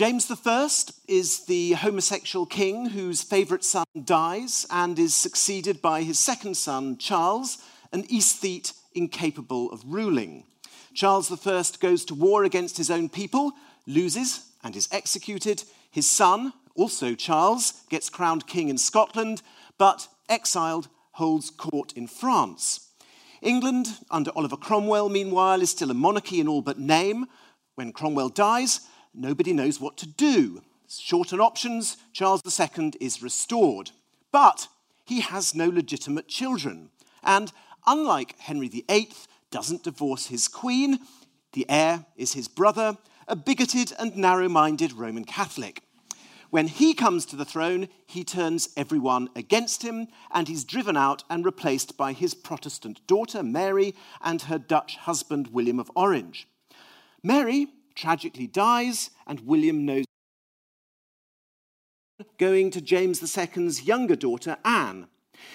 James I is the homosexual king whose favourite son dies and is succeeded by his second son, Charles, an aesthete incapable of ruling. Charles I goes to war against his own people, loses, and is executed. His son, also Charles, gets crowned king in Scotland, but exiled, holds court in France. England, under Oliver Cromwell, meanwhile, is still a monarchy in all but name. When Cromwell dies, nobody knows what to do. Short on options, Charles II is restored. But he has no legitimate children. And unlike Henry VIII, doesn't divorce his queen. The heir is his brother, a bigoted and narrow minded Roman Catholic. When he comes to the throne, he turns everyone against him, and he's driven out and replaced by his Protestant daughter, Mary, and her Dutch husband, William of Orange. Mary tragically dies, and William knows going to James II's younger daughter, Anne.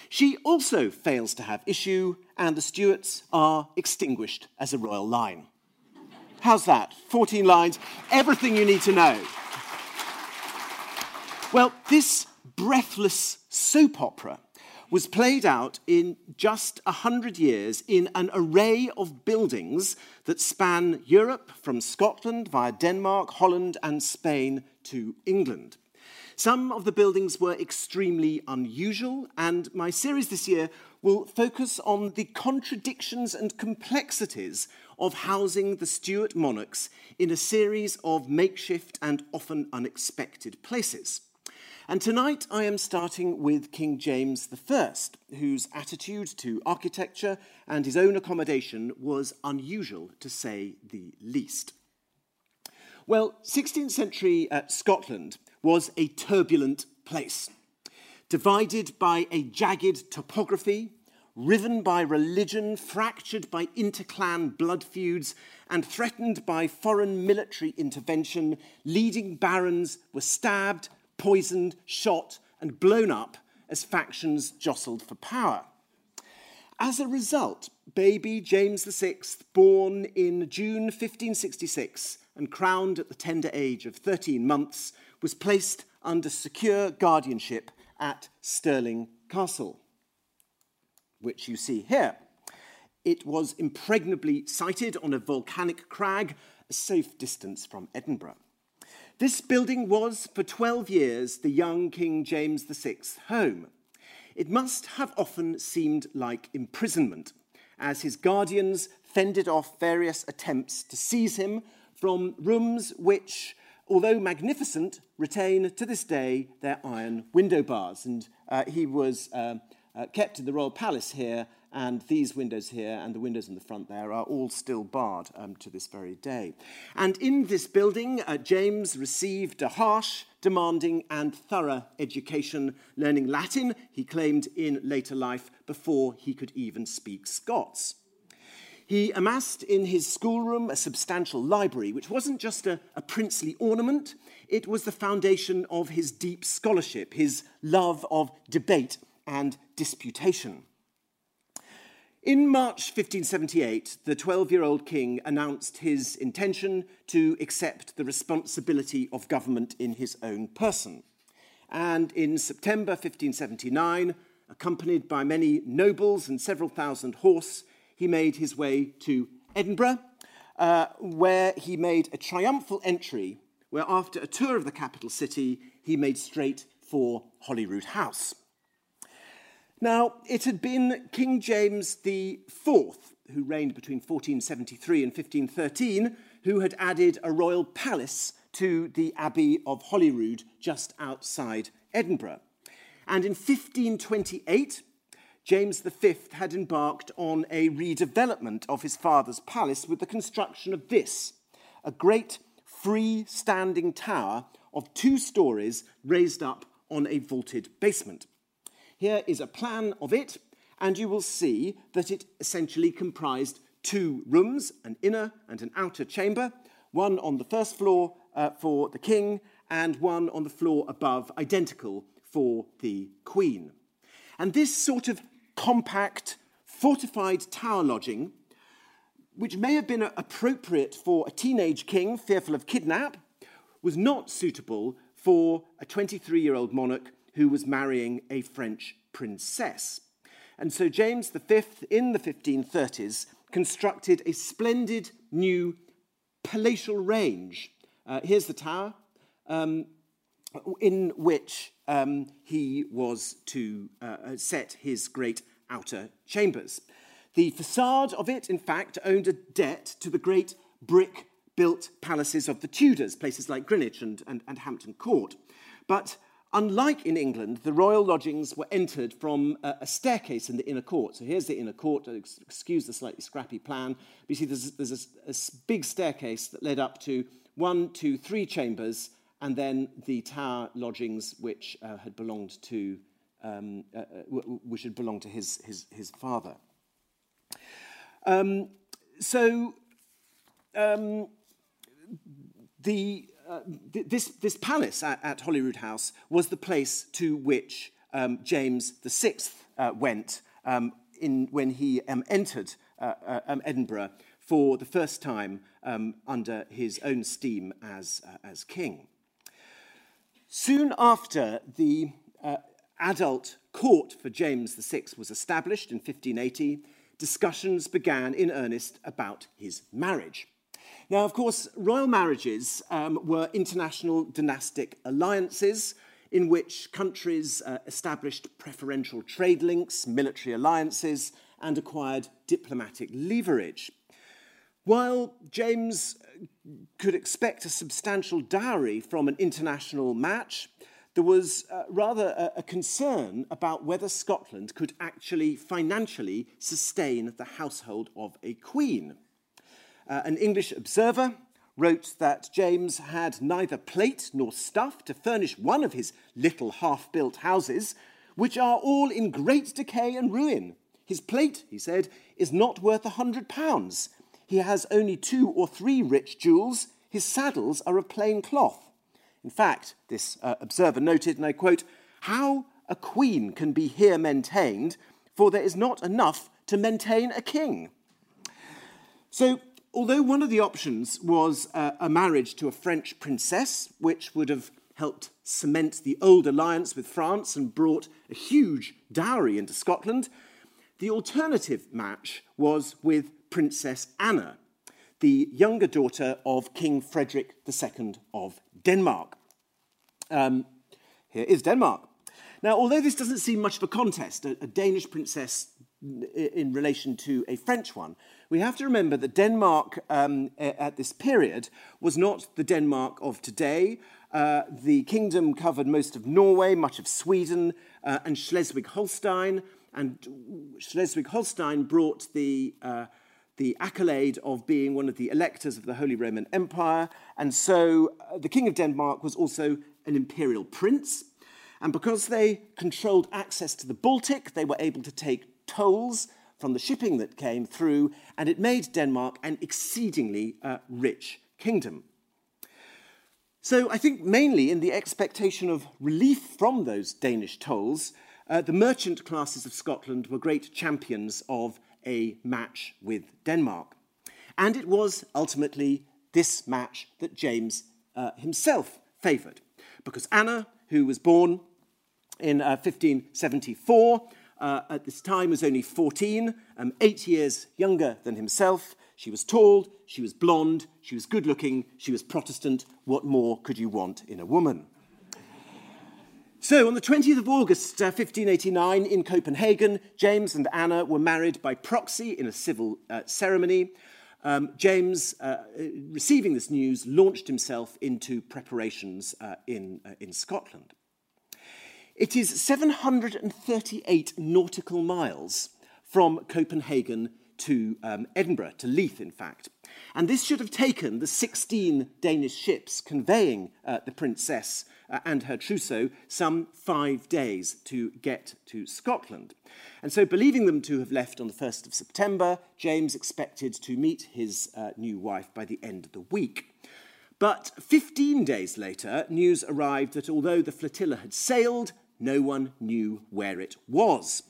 She also fails to have issue, and the Stuarts are extinguished as a royal line. How's that? 14 lines, everything you need to know. Well, this breathless soap opera was played out in just 100 years in an array of buildings that span Europe from Scotland via Denmark, Holland, and Spain to England. Some of the buildings were extremely unusual, and my series this year will focus on the contradictions and complexities of housing the Stuart monarchs in a series of makeshift and often unexpected places. And tonight I am starting with King James I, whose attitude to architecture and his own accommodation was unusual, to say the least. Well, 16th century uh, Scotland was a turbulent place, divided by a jagged topography, riven by religion, fractured by interclan blood feuds, and threatened by foreign military intervention. Leading barons were stabbed, poisoned, shot, and blown up as factions jostled for power. As a result, baby James VI, born in June 1566 and crowned at the tender age of 13 months, was placed under secure guardianship at Stirling Castle, which you see here. It was impregnably sited on a volcanic crag, a safe distance from Edinburgh. This building was, for 12 years, the young King James VI's home. It must have often seemed like imprisonment, as his guardians fended off various attempts to seize him from rooms which although magnificent, retain to this day their iron window bars. And uh, he was uh, uh, kept in the royal palace here, and these windows here and the windows in the front there are all still barred um, to this very day. And in this building, uh, James received a harsh, demanding, and thorough education, learning Latin, he claimed, in later life before he could even speak Scots. He amassed in his schoolroom a substantial library, which wasn't just a, a, princely ornament, it was the foundation of his deep scholarship, his love of debate and disputation. In March 1578, the 12 year old king announced his intention to accept the responsibility of government in his own person. And in September 1579, accompanied by many nobles and several thousand horse, he made his way to Edinburgh, uh, where he made a triumphal entry, where after a tour of the capital city, he made straight for Holyrood House. Now, it had been King James IV, who reigned between 1473 and 1513, who had added a royal palace to the Abbey of Holyrood just outside Edinburgh. And in 1528, James V had embarked on a redevelopment of his father's palace with the construction of this a great free-standing tower of two stories raised up on a vaulted basement. Here is a plan of it, and you will see that it essentially comprised two rooms, an inner and an outer chamber, one on the first floor uh, for the king, and one on the floor above, identical for the queen. And this sort of compact, fortified tower lodging, which may have been appropriate for a teenage king fearful of kidnap, was not suitable for a 23 year old monarch who was marrying a French princess. And so James V, in the 1530s, constructed a splendid new palatial range. Uh, here's the tower, um, in which um, he was to uh, set his great outer chambers. The facade of it, in fact, owned a debt to the great brick built palaces of the Tudors, places like Greenwich and, and, and Hampton Court. But unlike in England, the royal lodgings were entered from a, staircase in the inner court. So here's the inner court. Excuse the slightly scrappy plan. But you see, there's, there's a, a big staircase that led up to one, two, three chambers, and then the tower lodgings, which uh, had belonged to, um, uh, uh which had belonged to his, his, his father. Um, so um, the, uh, th- this, this palace at, at, Holyrood House was the place to which um, James VI uh, went um, in, when he um, entered uh, uh, um, Edinburgh for the first time um, under his own steam as, uh, as king. Soon after the adult court for James VI was established in 1580, discussions began in earnest about his marriage. Now, of course, royal marriages um, were international dynastic alliances in which countries uh, established preferential trade links, military alliances, and acquired diplomatic leverage. While James uh, could expect a substantial dowry from an international match, there was uh, rather a, a, concern about whether Scotland could actually financially sustain the household of a queen. Uh, an English observer wrote that James had neither plate nor stuff to furnish one of his little half built houses, which are all in great decay and ruin. His plate, he said, is not worth a hundred pounds. He has only two or three rich jewels. His saddles are of plain cloth. In fact, this uh, observer noted, and I quote, how a queen can be here maintained, for there is not enough to maintain a king. So, although one of the options was uh, a marriage to a French princess, which would have helped cement the old alliance with France and brought a huge dowry into Scotland, the alternative match was with Princess Anna, the younger daughter of King Frederick II of Denmark. Um, here is Denmark. Now, although this doesn't seem much of a contest, a, a Danish princess in relation to a French one, we have to remember that Denmark um, at this period was not the Denmark of today. Uh, the kingdom covered most of Norway, much of Sweden, uh, and Schleswig Holstein. And Schleswig Holstein brought the uh, the accolade of being one of the electors of the Holy Roman Empire. And so uh, the King of Denmark was also an imperial prince. And because they controlled access to the Baltic, they were able to take tolls from the shipping that came through, and it made Denmark an exceedingly uh, rich kingdom. So I think mainly in the expectation of relief from those Danish tolls, uh, the merchant classes of Scotland were great champions of a match with Denmark. And it was ultimately this match that James uh, himself favoured, because Anna, who was born in uh, 1574, uh, at this time was only 14, um, eight years younger than himself. She was tall, she was blonde, she was good looking, she was Protestant. What more could you want in a woman? So, on the 20th of August, uh, 1589, in Copenhagen, James and Anna were married by proxy in a civil uh, ceremony. Um, James, uh, receiving this news, launched himself into preparations uh, in, uh, in Scotland. It is 738 nautical miles from Copenhagen to um, Edinburgh, to Leith, in fact. And this should have taken the 16 Danish ships conveying uh, the princess uh, and her trousseau some five days to get to Scotland. And so, believing them to have left on the 1st of September, James expected to meet his uh, new wife by the end of the week. But 15 days later, news arrived that although the flotilla had sailed, no one knew where it was.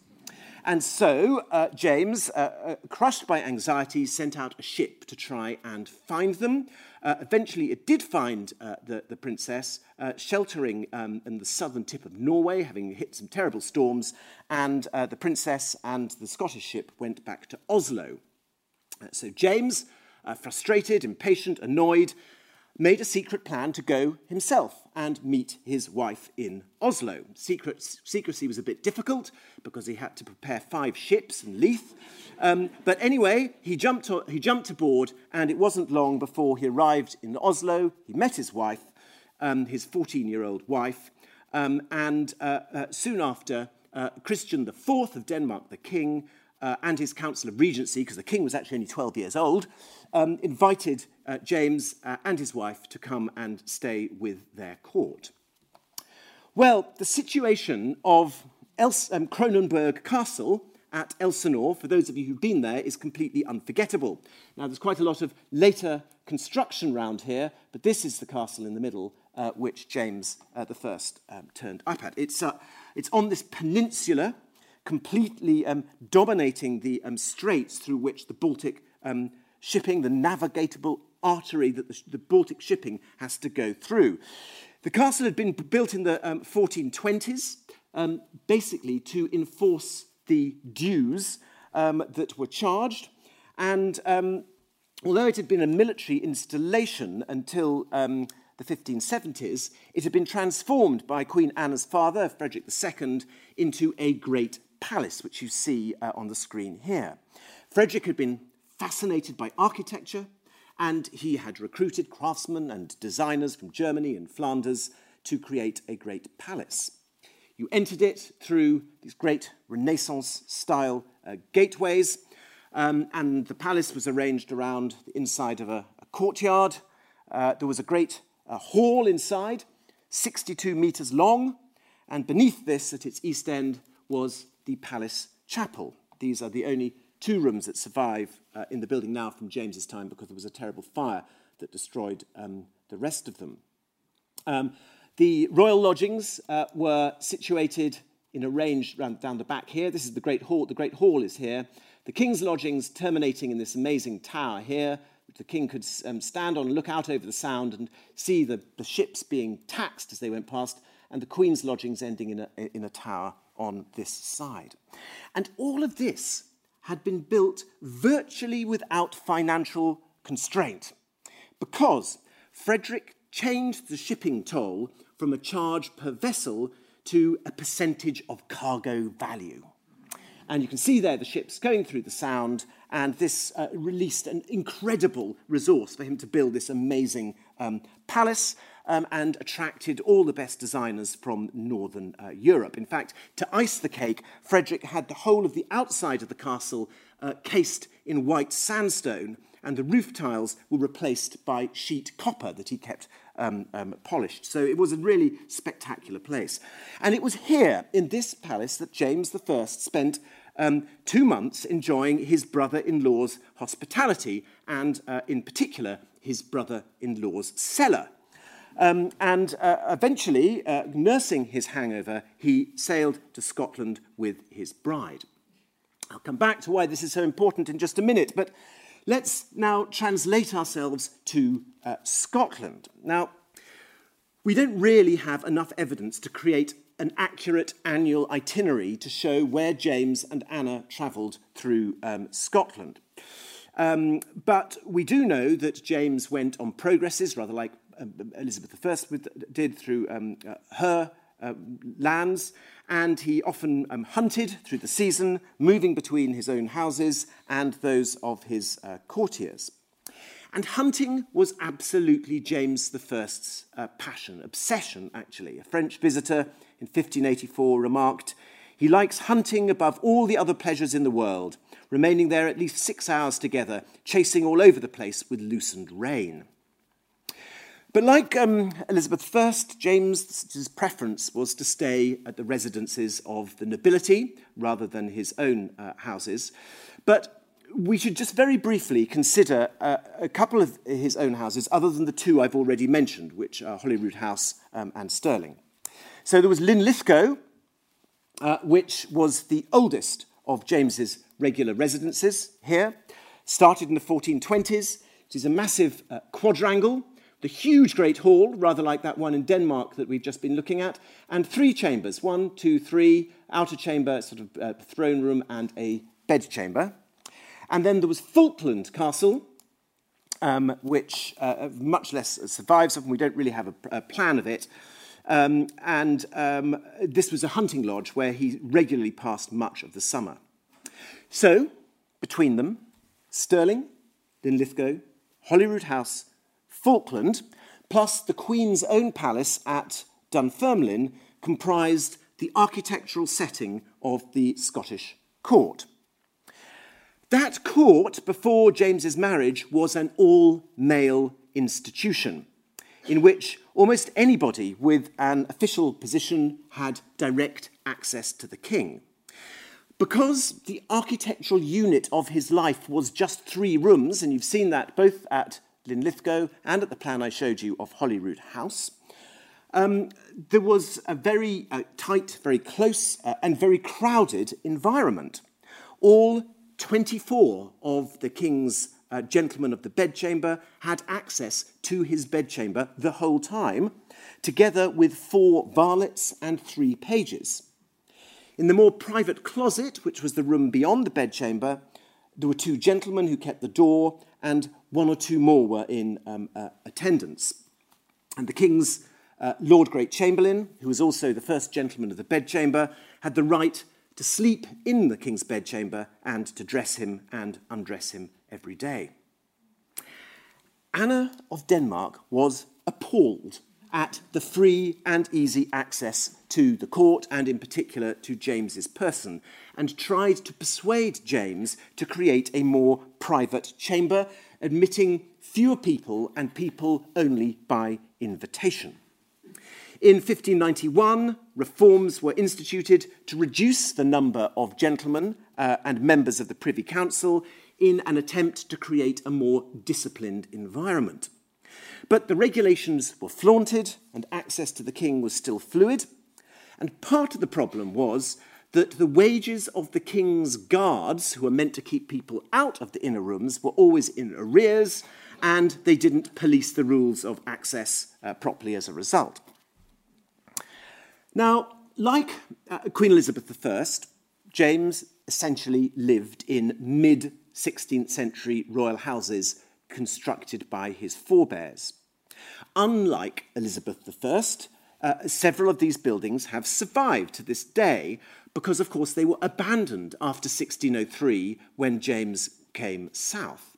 And so uh, James, uh, uh, crushed by anxiety, sent out a ship to try and find them. Uh, eventually, it did find uh, the, the princess uh, sheltering um, in the southern tip of Norway, having hit some terrible storms, and the princess and the Scottish ship went back to Oslo. so James, frustrated, impatient, annoyed, made a secret plan to go himself and meet his wife in Oslo. Secret, secrecy was a bit difficult because he had to prepare five ships and Leith. Um, but anyway, he jumped, he jumped aboard, and it wasn't long before he arrived in Oslo. He met his wife, um, his 14 year old wife, um, and uh, uh, soon after, uh, Christian IV of Denmark, the king, uh, and his Council of Regency, because the king was actually only 12 years old, um, invited uh, James uh, and his wife to come and stay with their court. Well, the situation of Els- um, Kronborg Castle at Elsinore, for those of you who've been there, is completely unforgettable. Now, there's quite a lot of later construction around here, but this is the castle in the middle, uh, which James uh, I um, turned up at. It's, uh, it's on this peninsula completely um, dominating the um, straits through which the Baltic um, shipping, the navigatable artery that the, the, Baltic shipping has to go through. The castle had been built in the 1420s, um, um, basically to enforce the dues um, that were charged. And although it had been a military installation until the 1570s, it had been transformed by Queen Anna's father, Frederick II, into a great palace, which you see uh, on the screen here. Frederick had been fascinated by architecture, and he had recruited craftsmen and designers from Germany and Flanders to create a great palace. You entered it through these great Renaissance style uh, gateways, um, and the palace was arranged around the inside of a, a courtyard. Uh, there was a great uh, hall inside, 62 meters long, and beneath this, at its east end, was the palace chapel. These are the only two rooms that survive uh, in the building now from James's time because there was a terrible fire that destroyed um, the rest of them. Um, the royal lodgings uh, were situated in a range round, down the back here. This is the Great Hall. The Great Hall is here. The king's lodgings terminating in this amazing tower here, which the king could um, stand on and look out over the sound and see the, the ships being taxed as they went past, and the queen's lodgings ending in a, in a tower on this side. And all of this had been built virtually without financial constraint because Frederick changed the shipping toll from a charge per vessel to a percentage of cargo value. And you can see there the ships going through the Sound, and this uh, released an incredible resource for him to build this amazing um, palace um, and attracted all the best designers from Northern uh, Europe. In fact, to ice the cake, Frederick had the whole of the outside of the castle uh, cased in white sandstone, and the roof tiles were replaced by sheet copper that he kept um, um, polished. So it was a really spectacular place. And it was here, in this palace, that James I spent um, two months enjoying his brother in law's hospitality, and uh, in particular, his brother in law's cellar. Um, and uh, eventually, uh, nursing his hangover, he sailed to Scotland with his bride. I'll come back to why this is so important in just a minute, but let's now translate ourselves to uh, Scotland. Now, we don't really have enough evidence to create an accurate annual itinerary to show where James and Anna travelled through um, Scotland. Um, but we do know that James went on progresses, rather like Elizabeth I did through um, uh, her uh, lands, and he often um, hunted through the season, moving between his own houses and those of his uh, courtiers. And hunting was absolutely James I's uh, passion, obsession, actually. A French visitor in 1584 remarked, He likes hunting above all the other pleasures in the world, remaining there at least six hours together, chasing all over the place with loosened rein. But like um, Elizabeth I, James's preference was to stay at the residences of the nobility rather than his own uh, houses. But we should just very briefly consider uh, a couple of his own houses, other than the two I've already mentioned, which are Holyrood House um, and Stirling. So there was Linlithgow, uh, which was the oldest of James's regular residences here. Started in the 1420s. It is a massive uh, quadrangle, the huge great hall, rather like that one in Denmark that we've just been looking at, and three chambers one, two, three, outer chamber, sort of uh, throne room, and a bedchamber. And then there was Falkland Castle, um, which uh, much less survives, of, and we don't really have a, a plan of it. Um, and um, this was a hunting lodge where he regularly passed much of the summer. So, between them, Stirling, Linlithgow, Holyrood House, Falkland, plus the Queen's own palace at Dunfermline, comprised the architectural setting of the Scottish court. That court, before James's marriage, was an all male institution in which almost anybody with an official position had direct access to the king. Because the architectural unit of his life was just three rooms, and you've seen that both at Linlithgow and at the plan I showed you of Holyrood House, um, there was a very uh, tight, very close, uh, and very crowded environment. All 24 of the king's uh, gentlemen of the bedchamber had access to his bedchamber the whole time, together with four varlets and three pages. In the more private closet, which was the room beyond the bedchamber, there were two gentlemen who kept the door, and one or two more were in um, uh, attendance. And the king's uh, Lord Great Chamberlain, who was also the first gentleman of the bedchamber, had the right to sleep in the king's bedchamber and to dress him and undress him every day. Anna of Denmark was appalled at the free and easy access to the court and, in particular, to James's person, and tried to persuade James to create a more private chamber, admitting fewer people and people only by invitation. In 1591, reforms were instituted to reduce the number of gentlemen uh, and members of the Privy Council in an attempt to create a more disciplined environment. But the regulations were flaunted and access to the king was still fluid. And part of the problem was that the wages of the king's guards, who were meant to keep people out of the inner rooms, were always in arrears, and they didn't police the rules of access uh, properly as a result. Now, like uh, Queen Elizabeth I, James essentially lived in mid 16th century royal houses constructed by his forebears. Unlike Elizabeth I, uh, several of these buildings have survived to this day because, of course, they were abandoned after 1603 when James came south.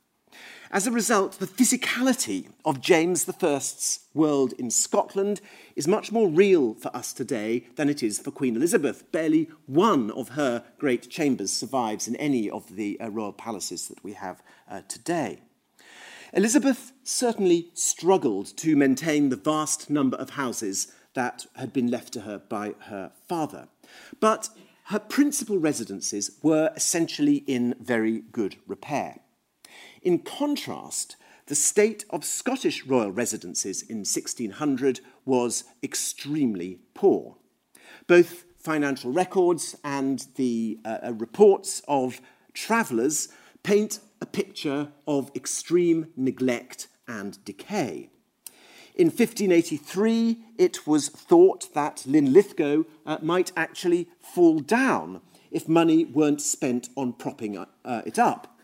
As a result, the physicality of James I's world in Scotland is much more real for us today than it is for Queen Elizabeth. Barely one of her great chambers survives in any of the uh, royal palaces that we have uh, today. Elizabeth certainly struggled to maintain the vast number of houses that had been left to her by her father. But her principal residences were essentially in very good repair. In contrast, the state of Scottish royal residences in 1600 was extremely poor. Both financial records and the uh, uh reports of travellers paint a picture of extreme neglect and decay. In 1583, it was thought that Linlithgow uh, might actually fall down if money weren't spent on propping uh, it up.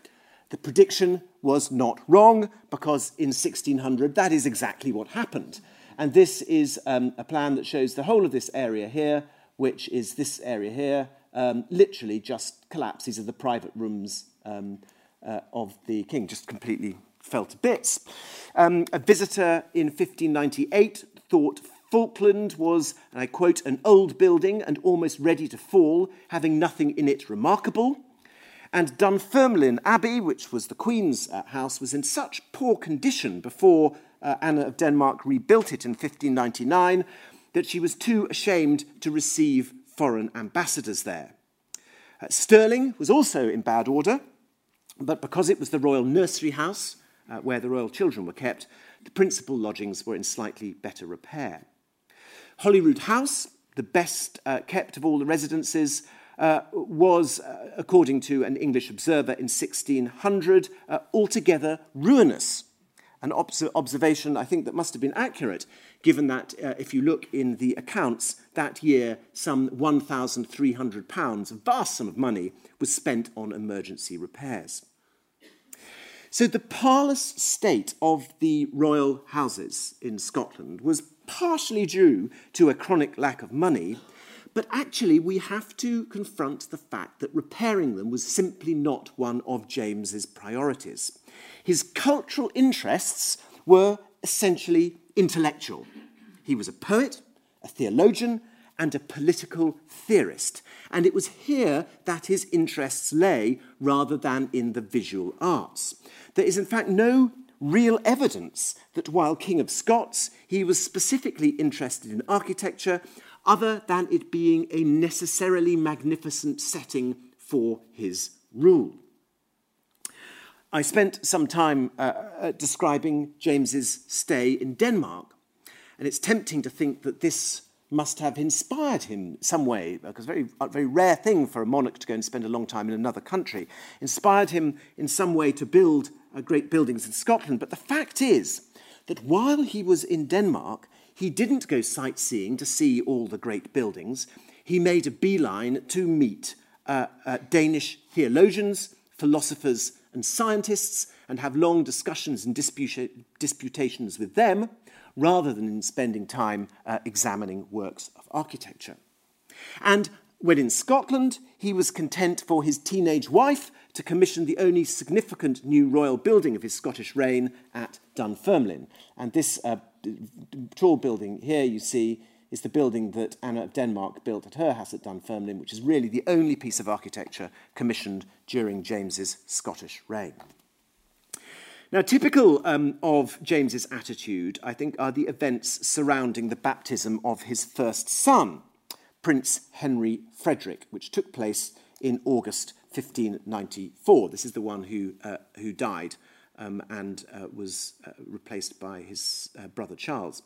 The prediction was not wrong because in 1600 that is exactly what happened. And this is um, a plan that shows the whole of this area here, which is this area here, um, literally just collapsed. These are the private rooms um, uh, of the king, just completely fell to bits. Um, a visitor in 1598 thought Falkland was, and I quote, an old building and almost ready to fall, having nothing in it remarkable. And Dunfermline Abbey, which was the Queen's uh, house, was in such poor condition before uh, Anna of Denmark rebuilt it in 1599 that she was too ashamed to receive foreign ambassadors there. Uh, Stirling was also in bad order, but because it was the royal nursery house uh, where the royal children were kept, the principal lodgings were in slightly better repair. Holyrood House, the best uh, kept of all the residences, uh, was, uh, according to an English observer in 1600, uh, altogether ruinous. An observation I think that must have been accurate, given that uh, if you look in the accounts that year, some £1,300, a vast sum of money, was spent on emergency repairs. So the parlous state of the royal houses in Scotland was partially due to a chronic lack of money, but actually we have to confront the fact that repairing them was simply not one of James's priorities. His cultural interests were essentially intellectual. He was a poet, a theologian, and a political theorist. And it was here that his interests lay rather than in the visual arts. There is, in fact, no real evidence that while King of Scots, he was specifically interested in architecture, other than it being a necessarily magnificent setting for his rule. I spent some time uh, uh, describing James's stay in Denmark, and it's tempting to think that this must have inspired him some way, because very, a very rare thing for a monarch to go and spend a long time in another country, inspired him in some way to build uh, great buildings in Scotland. But the fact is that while he was in Denmark, he didn't go sightseeing to see all the great buildings. He made a beeline to meet uh, uh, Danish theologians, philosophers, and scientists and have long discussions and disputa- disputations with them rather than in spending time uh, examining works of architecture. And when in Scotland, he was content for his teenage wife to commission the only significant new royal building of his Scottish reign at Dunfermline. And this uh, tall building here you see is the building that Anna of Denmark built at her house at Dunfermline, which is really the only piece of architecture commissioned during James's Scottish reign. Now, typical um, of James's attitude, I think, are the events surrounding the baptism of his first son, Prince Henry Frederick, which took place in August 1594. This is the one who, uh, who died um, and uh, was uh, replaced by his uh, brother Charles.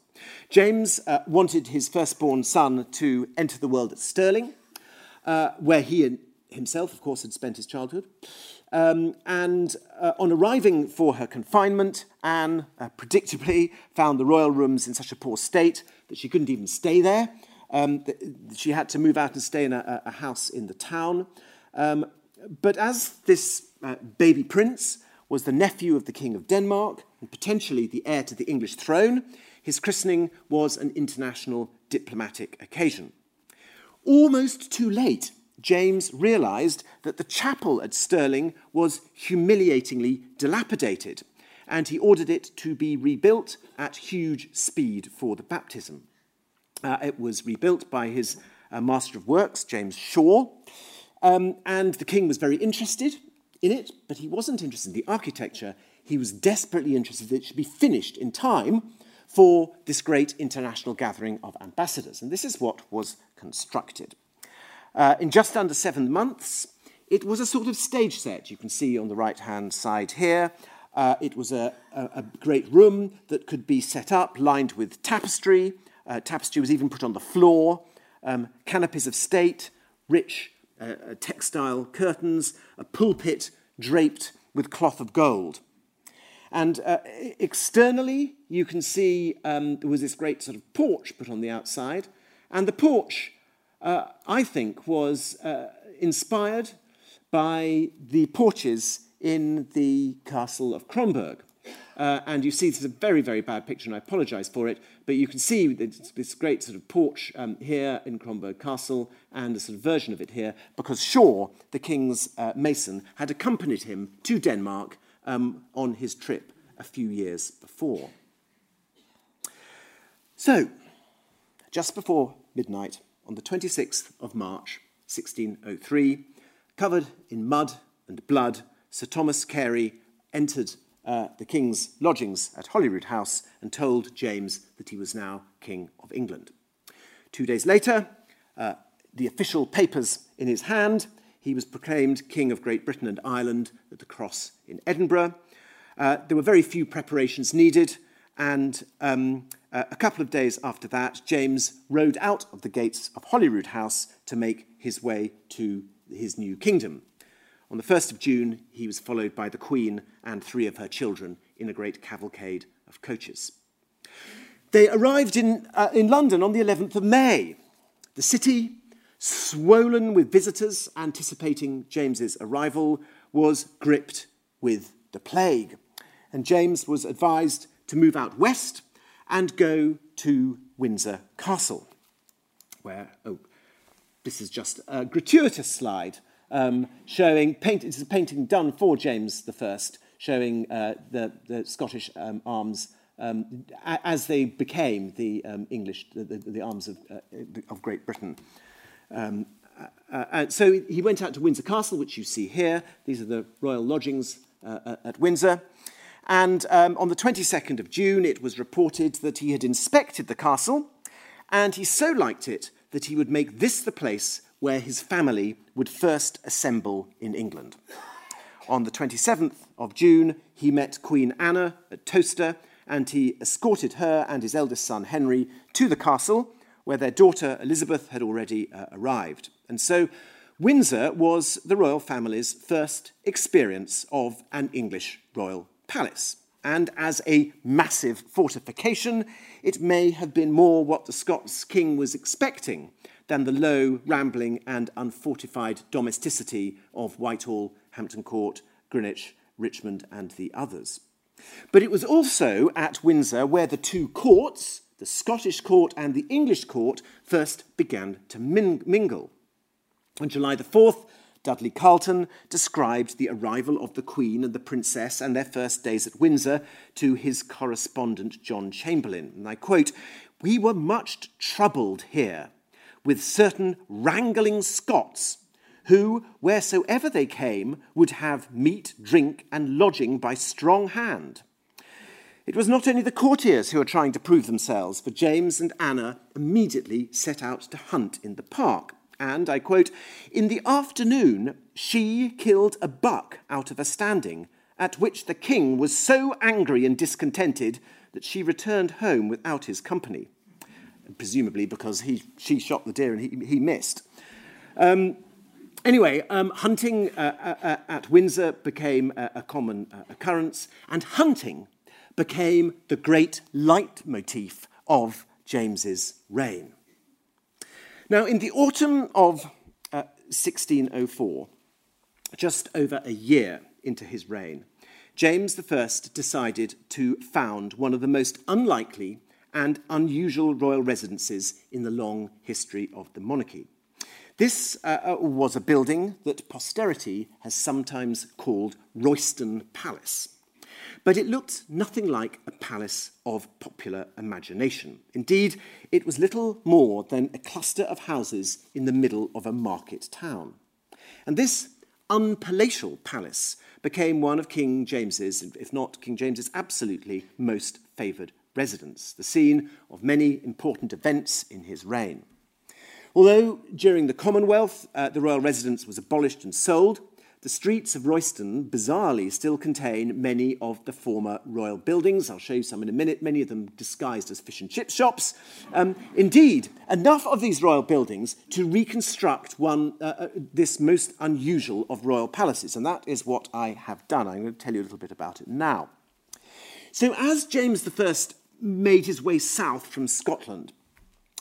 James uh, wanted his firstborn son to enter the world at Stirling, uh, where he himself, of course, had spent his childhood. Um, and uh, on arriving for her confinement, Anne uh, predictably found the royal rooms in such a poor state that she couldn't even stay there. Um, she had to move out and stay in a, a house in the town. Um, but as this uh, baby prince was the nephew of the King of Denmark and potentially the heir to the English throne, his christening was an international diplomatic occasion. Almost too late, James realized that the chapel at Stirling was humiliatingly dilapidated, and he ordered it to be rebuilt at huge speed for the baptism. Uh, it was rebuilt by his uh, Master of Works, James Shaw, um, and the king was very interested in it, but he wasn't interested in the architecture. He was desperately interested that it should be finished in time for this great international gathering of ambassadors. And this is what was constructed. Uh, in just under seven months, it was a sort of stage set. You can see on the right hand side here. Uh, it was a, a, a, great room that could be set up, lined with tapestry. Uh, tapestry was even put on the floor, um, canopies of state, rich uh, uh, textile curtains, a pulpit draped with cloth of gold. And uh, externally, you can see um, there was this great sort of porch put on the outside, and the porch uh, I think, was uh, inspired by the porches in the castle of Kronborg. Uh, and you see, this is a very, very bad picture, and I apologize for it, but you can see this great sort of porch um, here in Kronborg Castle and a sort of version of it here, because Shaw, the king's uh, mason, had accompanied him to Denmark um, on his trip a few years before. So, just before midnight, on the 26th of March 1603, covered in mud and blood, Sir Thomas Carey entered uh, the king's lodgings at Holyrood House and told James that he was now King of England. Two days later, uh, the official papers in his hand, he was proclaimed King of Great Britain and Ireland at the Cross in Edinburgh. Uh, there were very few preparations needed, and um, uh, a couple of days after that, James rode out of the gates of Holyrood House to make his way to his new kingdom. On the 1st of June, he was followed by the Queen and three of her children in a great cavalcade of coaches. They arrived in, uh, in London on the 11th of May. The city, swollen with visitors anticipating James's arrival, was gripped with the plague. And James was advised to move out west and go to Windsor Castle, where, oh, this is just a gratuitous slide um, showing, paint, it's a painting done for James I, showing uh, the, the Scottish um, arms um, as they became the um, English, the, the, the arms of, uh, of Great Britain. Um, uh, uh, so he went out to Windsor Castle, which you see here. These are the royal lodgings uh, at Windsor. And um, on the 22nd of June, it was reported that he had inspected the castle, and he so liked it that he would make this the place where his family would first assemble in England. On the 27th of June, he met Queen Anna at Towcester, and he escorted her and his eldest son Henry to the castle, where their daughter Elizabeth had already uh, arrived. And so Windsor was the royal family's first experience of an English royal palace. And as a massive fortification, it may have been more what the Scots king was expecting than the low, rambling, and unfortified domesticity of Whitehall, Hampton Court, Greenwich, Richmond, and the others. But it was also at Windsor where the two courts, the Scottish court and the English court, first began to mingle. On July the 4th, Dudley Carleton described the arrival of the Queen and the Princess and their first days at Windsor to his correspondent John Chamberlain. And I quote, We were much troubled here with certain wrangling Scots who, wheresoever they came, would have meat, drink, and lodging by strong hand. It was not only the courtiers who were trying to prove themselves, for James and Anna immediately set out to hunt in the park. And, I quote, in the afternoon she killed a buck out of a standing, at which the king was so angry and discontented that she returned home without his company, presumably because he, she shot the deer and he, he missed. Um, anyway, um, hunting uh, uh, uh at Windsor became a, a common uh, occurrence, and hunting became the great leitmotif of James's reign. Now, in the autumn of uh, 1604, just over a year into his reign, James I decided to found one of the most unlikely and unusual royal residences in the long history of the monarchy. This uh, uh was a building that posterity has sometimes called Royston Palace. But it looked nothing like a palace of popular imagination. Indeed, it was little more than a cluster of houses in the middle of a market town. And this unpalatial palace became one of King James's, if not King James's absolutely most favoured residence, the scene of many important events in his reign. Although during the Commonwealth uh, the royal residence was abolished and sold, the streets of Royston, bizarrely, still contain many of the former royal buildings. I'll show you some in a minute, many of them disguised as fish and chip shops. Um, indeed, enough of these royal buildings to reconstruct one, uh, uh, this most unusual of royal palaces, and that is what I have done. I'm going to tell you a little bit about it now. So, as James I made his way south from Scotland,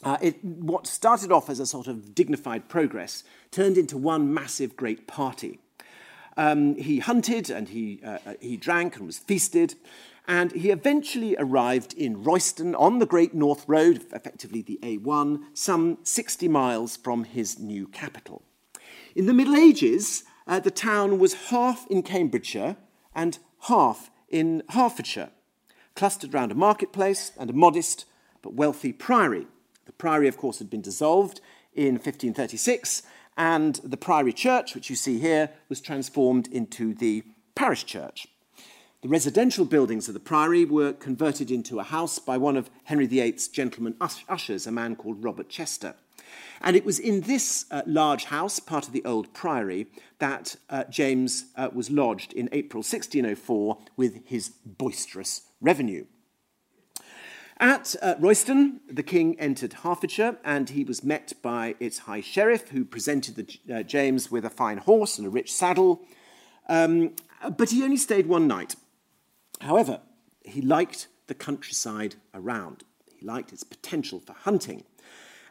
uh, it, what started off as a sort of dignified progress turned into one massive great party. Um, he hunted and he, uh, uh, he drank and was feasted. And he eventually arrived in Royston on the Great North Road, effectively the A1, some 60 miles from his new capital. In the Middle Ages, uh, the town was half in Cambridgeshire and half in Hertfordshire, clustered round a marketplace and a modest but wealthy priory. The priory, of course, had been dissolved in 1536, and the priory church, which you see here, was transformed into the parish church. The residential buildings of the priory were converted into a house by one of Henry VIII's gentlemen ushers, a man called Robert Chester. And it was in this uh, large house, part of the old priory, that uh, James uh, was lodged in April 1604 with his boisterous revenue. At uh, Royston, the king entered Hertfordshire and he was met by its high sheriff, who presented the, uh, James with a fine horse and a rich saddle. Um, but he only stayed one night. However, he liked the countryside around, he liked its potential for hunting.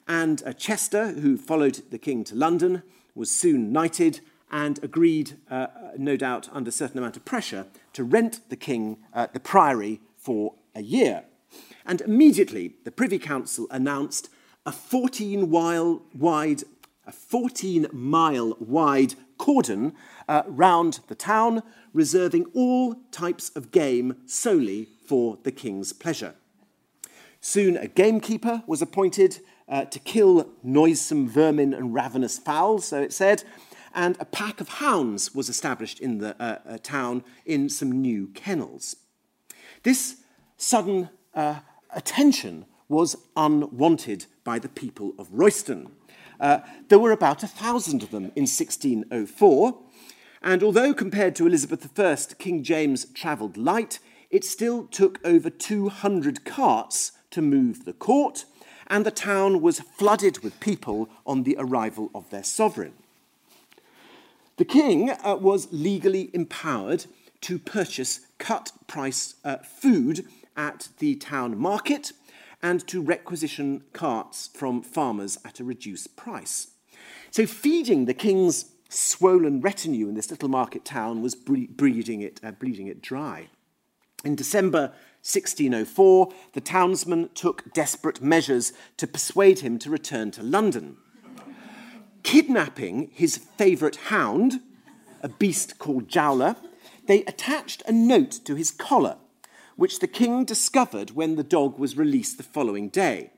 And uh, Chester, who followed the king to London, was soon knighted and agreed, uh, no doubt under a certain amount of pressure, to rent the king uh, the priory for a year. And immediately the Privy Council announced a 14 mile wide, a 14 mile wide cordon uh, round the town, reserving all types of game solely for the king's pleasure. Soon a gamekeeper was appointed uh, to kill noisome vermin and ravenous fowls, so it said, and a pack of hounds was established in the uh, uh, town in some new kennels. This sudden uh, attention was unwanted by the people of Royston. Uh, there were about a thousand of them in 1604, and although compared to Elizabeth I, King James travelled light, it still took over 200 carts to move the court, and the town was flooded with people on the arrival of their sovereign. The king uh, was legally empowered to purchase cut price uh, food at the town market and to requisition carts from farmers at a reduced price. So, feeding the king's swollen retinue in this little market town was breeding it, uh, bleeding it dry. In December 1604, the townsmen took desperate measures to persuade him to return to London. Kidnapping his favourite hound, a beast called Jowler, they attached a note to his collar, which the king discovered when the dog was released the following day.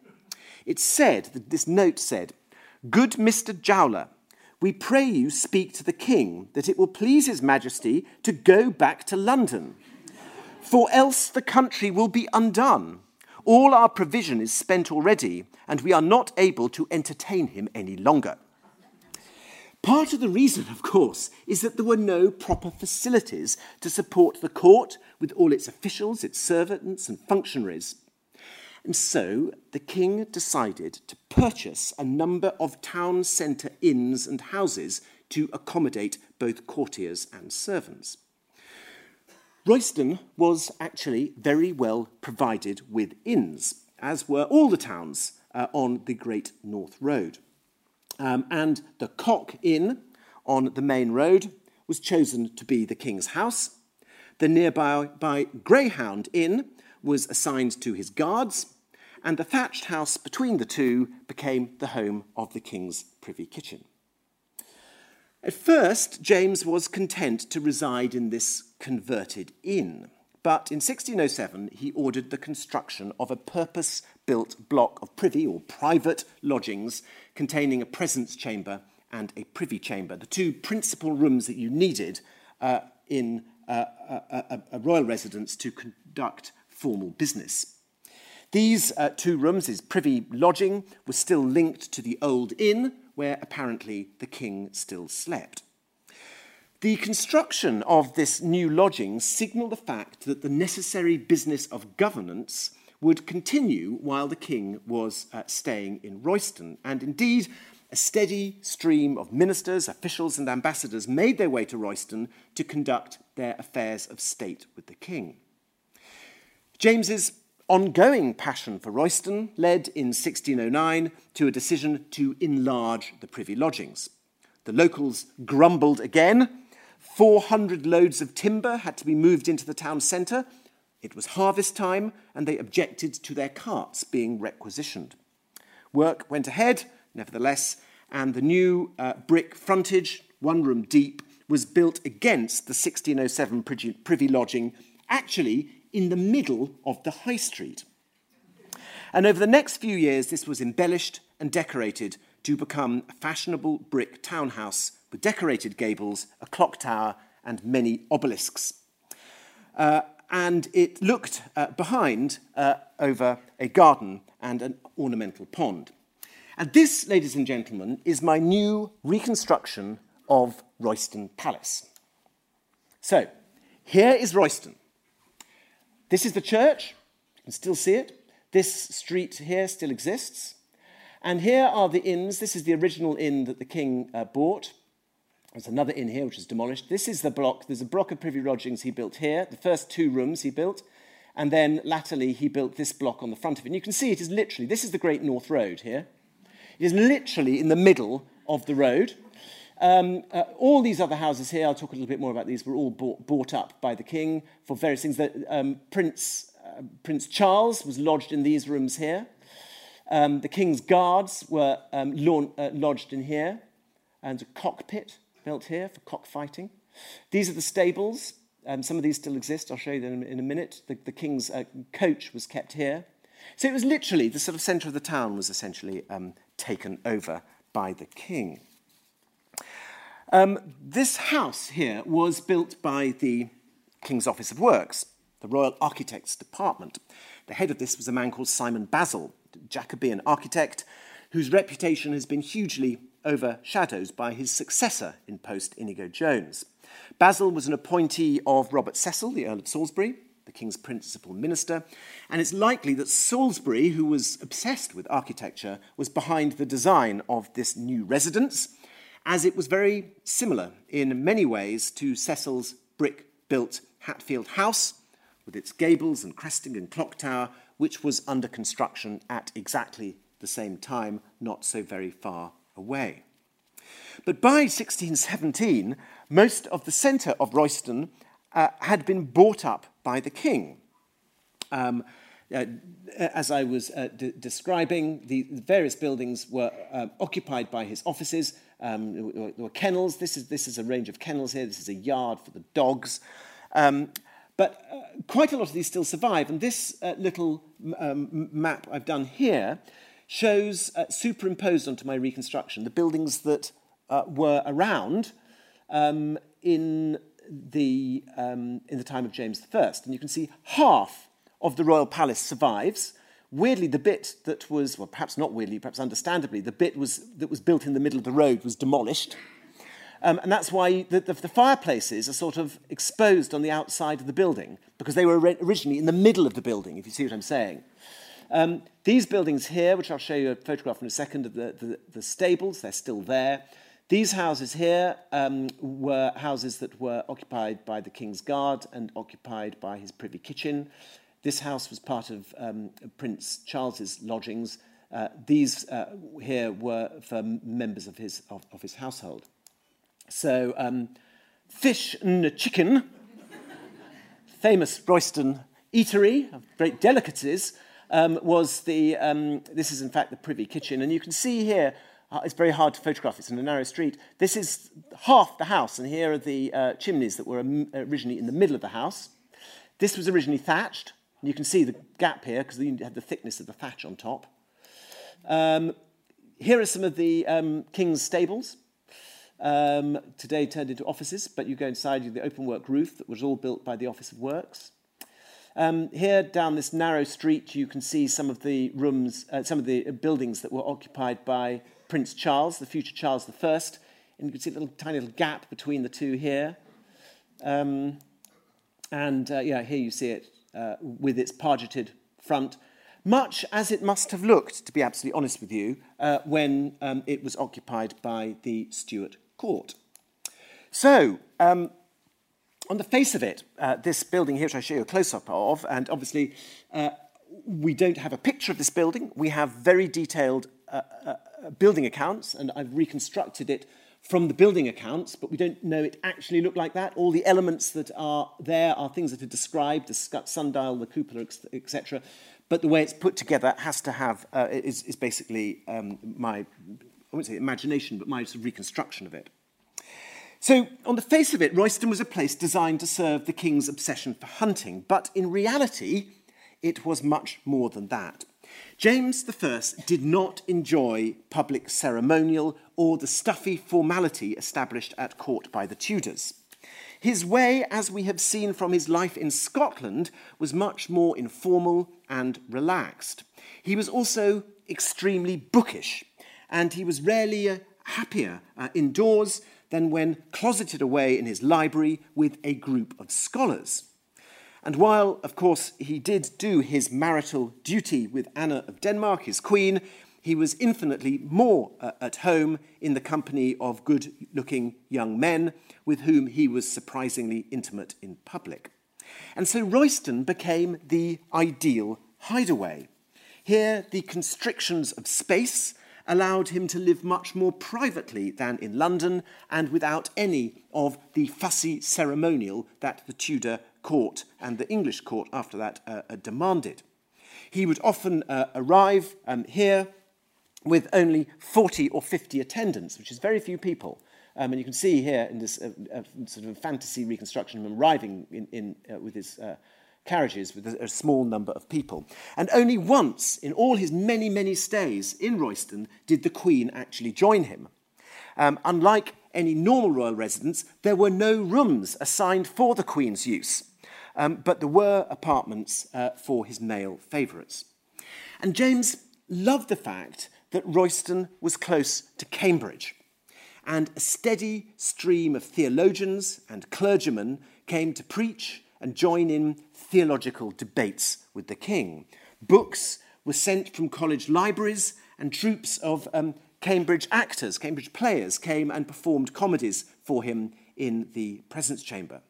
It said, this note said, Good Mr. Jowler, we pray you speak to the king that it will please his majesty to go back to London. For else the country will be undone. All our provision is spent already, and we are not able to entertain him any longer. Part of the reason, of course, is that there were no proper facilities to support the court with all its officials, its servants, and functionaries. And so the king decided to purchase a number of town centre inns and houses to accommodate both courtiers and servants. Royston was actually very well provided with inns, as were all the towns uh, on the Great North Road. Um, and the Cock Inn on the main road was chosen to be the King's house. The nearby by Greyhound Inn was assigned to his guards, and the thatched house between the two became the home of the King's privy kitchen. At first, James was content to reside in this converted inn, but in 1607 he ordered the construction of a purpose built block of privy or private lodgings containing a presence chamber and a privy chamber, the two principal rooms that you needed uh, in uh, a, a, a, royal residence to conduct formal business. These uh, two rooms, his privy lodging, was still linked to the old inn, where apparently the king still slept. The construction of this new lodging signalled the fact that the necessary business of governance would continue while the king was uh, staying in Royston. And indeed, a steady stream of ministers, officials, and ambassadors made their way to Royston to conduct their affairs of state with the king. James's ongoing passion for Royston led in 1609 to a decision to enlarge the privy lodgings. The locals grumbled again. 400 loads of timber had to be moved into the town centre, it was harvest time, and they objected to their carts being requisitioned. Work went ahead, nevertheless, and the new uh, brick frontage, one room deep, was built against the 1607 privy lodging, actually in the middle of the high street. And over the next few years, this was embellished and decorated to become a fashionable brick townhouse with decorated gables, a clock tower, and many obelisks. Uh, and it looked uh, behind uh, over a garden and an ornamental pond. And this, ladies and gentlemen, is my new reconstruction of Royston Palace. So, here is Royston. This is the church. You can still see it. This street here still exists. And here are the inns. This is the original inn that the king uh, bought. There's another inn here which is demolished. This is the block. There's a block of privy lodgings he built here. The first two rooms he built. And then latterly he built this block on the front of it. And you can see it is literally, this is the Great North Road here. It is literally in the middle of the road. Um, uh, all these other houses here, I'll talk a little bit more about these, were all bought, bought up by the king for various things. That um, Prince, uh, Prince Charles was lodged in these rooms here. Um, the king's guards were um, uh, lodged in here, and a cockpit built here for cockfighting. These are the stables. Um, some of these still exist. I'll show you them in a minute. The, the king's uh, coach was kept here. So it was literally the sort of centre of the town was essentially um, taken over by the king. Um, this house here was built by the King's Office of Works, the Royal Architects Department. The head of this was a man called Simon Basil, Jacobean architect, whose reputation has been hugely overshadowed by his successor in post Inigo Jones. Basil was an appointee of Robert Cecil, the Earl of Salisbury, the king's principal minister, and it's likely that Salisbury, who was obsessed with architecture, was behind the design of this new residence, as it was very similar in many ways to Cecil's brick built Hatfield House, with its gables and cresting and clock tower, which was under construction at exactly the same time, not so very far away. But by 1617, most of the centre of Royston uh, had been bought up by the king. Um, uh, as I was uh, describing, the, various buildings were uh, occupied by his offices. Um, there, were, there, were, kennels. This is, this is a range of kennels here. This is a yard for the dogs. Um, but uh, quite a lot of these still survive. And this uh, little um, map I've done here shows, uh, superimposed onto my reconstruction, the buildings that were around um, in the, um, in the time of James I. And you can see half of the royal palace survives. Weirdly, the bit that was, well, perhaps not weirdly, perhaps understandably, the bit was, that was built in the middle of the road was demolished. Um, and that's why the, the, the, fireplaces are sort of exposed on the outside of the building, because they were originally in the middle of the building, if you see what I'm saying. Um, these buildings here, which I'll show you a photograph in a second of the, the, the stables, they're still there. These houses here um, were houses that were occupied by the King's Guard and occupied by his privy kitchen. This house was part of um, Prince Charles's lodgings. Uh, these uh, here were for members of his, of, of his household. So, um, fish and chicken, famous Royston eatery of great delicacies, um, was the, um, this is in fact the privy kitchen. And you can see here uh, it's very hard to photograph. It's in a narrow street. This is half the house, and here are the uh, chimneys that were originally in the middle of the house. This was originally thatched. And you can see the gap here because you had the thickness of the thatch on top. Um, here are some of the um, king's stables. Um, today turned into offices, but you go inside you the open work roof that was all built by the Office of Works. Um, here down this narrow street, you can see some of the rooms, uh, some of the buildings that were occupied by Prince Charles, the future Charles I. And you can see a little tiny little gap between the two here. Um, and uh, yeah, here you see it uh, with its pargeted front, much as it must have looked, to be absolutely honest with you, uh, when um, it was occupied by the Stuart court. So, um, on the face of it, uh, this building here, which I show you a close up of, and obviously uh, we don't have a picture of this building, we have very detailed uh, uh, building accounts, and I've reconstructed it from the building accounts, but we don't know it actually looked like that. All the elements that are there are things that are described, the sundial, the cupola, etc. But the way it's put together has to have, uh, is, is basically um, my, I wouldn't say imagination, but my sort of reconstruction of it. So, on the face of it, Royston was a place designed to serve the king's obsession for hunting, but in reality, it was much more than that. James I did not enjoy public ceremonial or the stuffy formality established at court by the Tudors. His way, as we have seen from his life in Scotland, was much more informal and relaxed. He was also extremely bookish, and he was rarely uh, happier uh, indoors than when closeted away in his library with a group of scholars. And while, of course, he did do his marital duty with Anna of Denmark, his queen, he was infinitely more uh, at home in the company of good looking young men with whom he was surprisingly intimate in public. And so Royston became the ideal hideaway. Here, the constrictions of space allowed him to live much more privately than in London and without any of the fussy ceremonial that the Tudor court and the English court after that uh, uh, demanded. He would often uh, arrive um, here with only 40 or 50 attendants, which is very few people. Um, and you can see here in this uh, uh, sort of fantasy reconstruction of him arriving in, in, with his carriages with a, small number of people. And only once in all his many, many stays in Royston did the Queen actually join him. Um, unlike any normal royal residence, there were no rooms assigned for the Queen's use, um, but there were apartments uh, for his male favourites. And James loved the fact that Royston was close to Cambridge, and a steady stream of theologians and clergymen came to preach and join in theological debates with the king. Books were sent from college libraries, and troops of um, Cambridge actors, Cambridge players, came and performed comedies for him in the presence chamber.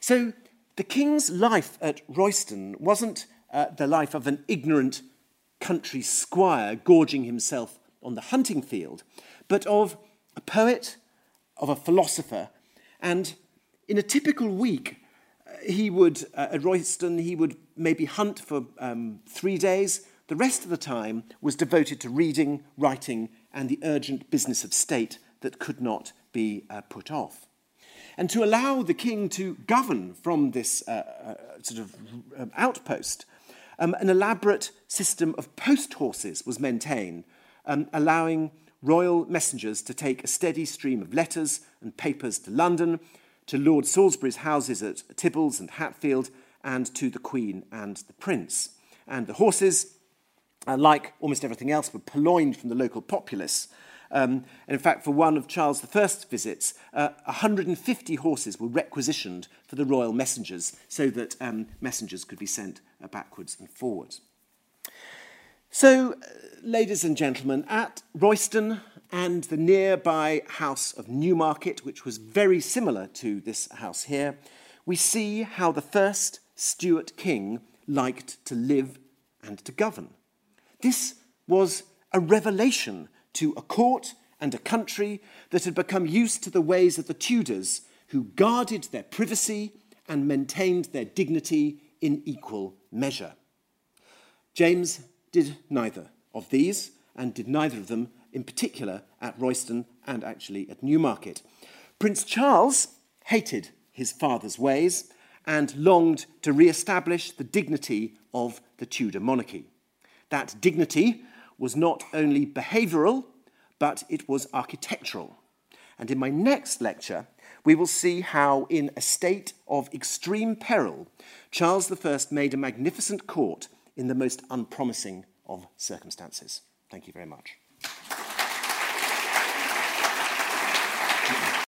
So the king's life at Royston wasn't uh, the life of an ignorant country squire gorging himself on the hunting field, but of a poet, of a philosopher, and in a typical week, he would, uh, at Royston, he would maybe hunt for um, three days. The rest of the time was devoted to reading, writing, and the urgent business of state that could not be uh, put off. And to allow the king to govern from this uh, uh, sort of um, outpost, um, an elaborate system of post horses was maintained, um, allowing royal messengers to take a steady stream of letters and papers to London, to Lord Salisbury's houses at Theobalds and Hatfield, and to the Queen and the Prince. And the horses, uh, like almost everything else, were purloined from the local populace. Um, and in fact, for one of Charles I's visits, uh, 150 horses were requisitioned for the royal messengers so that um, messengers could be sent uh, backwards and forwards. So, uh, ladies and gentlemen, at Royston and the nearby house of Newmarket, which was very similar to this house here, we see how the first Stuart king liked to live and to govern. This was a revelation to a court and a country that had become used to the ways of the Tudors, who guarded their privacy and maintained their dignity in equal measure. James did neither of these, and did neither of them in particular at Royston and actually at Newmarket. Prince Charles hated his father's ways and longed to re establish the dignity of the Tudor monarchy. That dignity was not only behavioural, but it was architectural. And in my next lecture, we will see how, in a state of extreme peril, Charles I made a magnificent court in the most unpromising of circumstances. Thank you very much.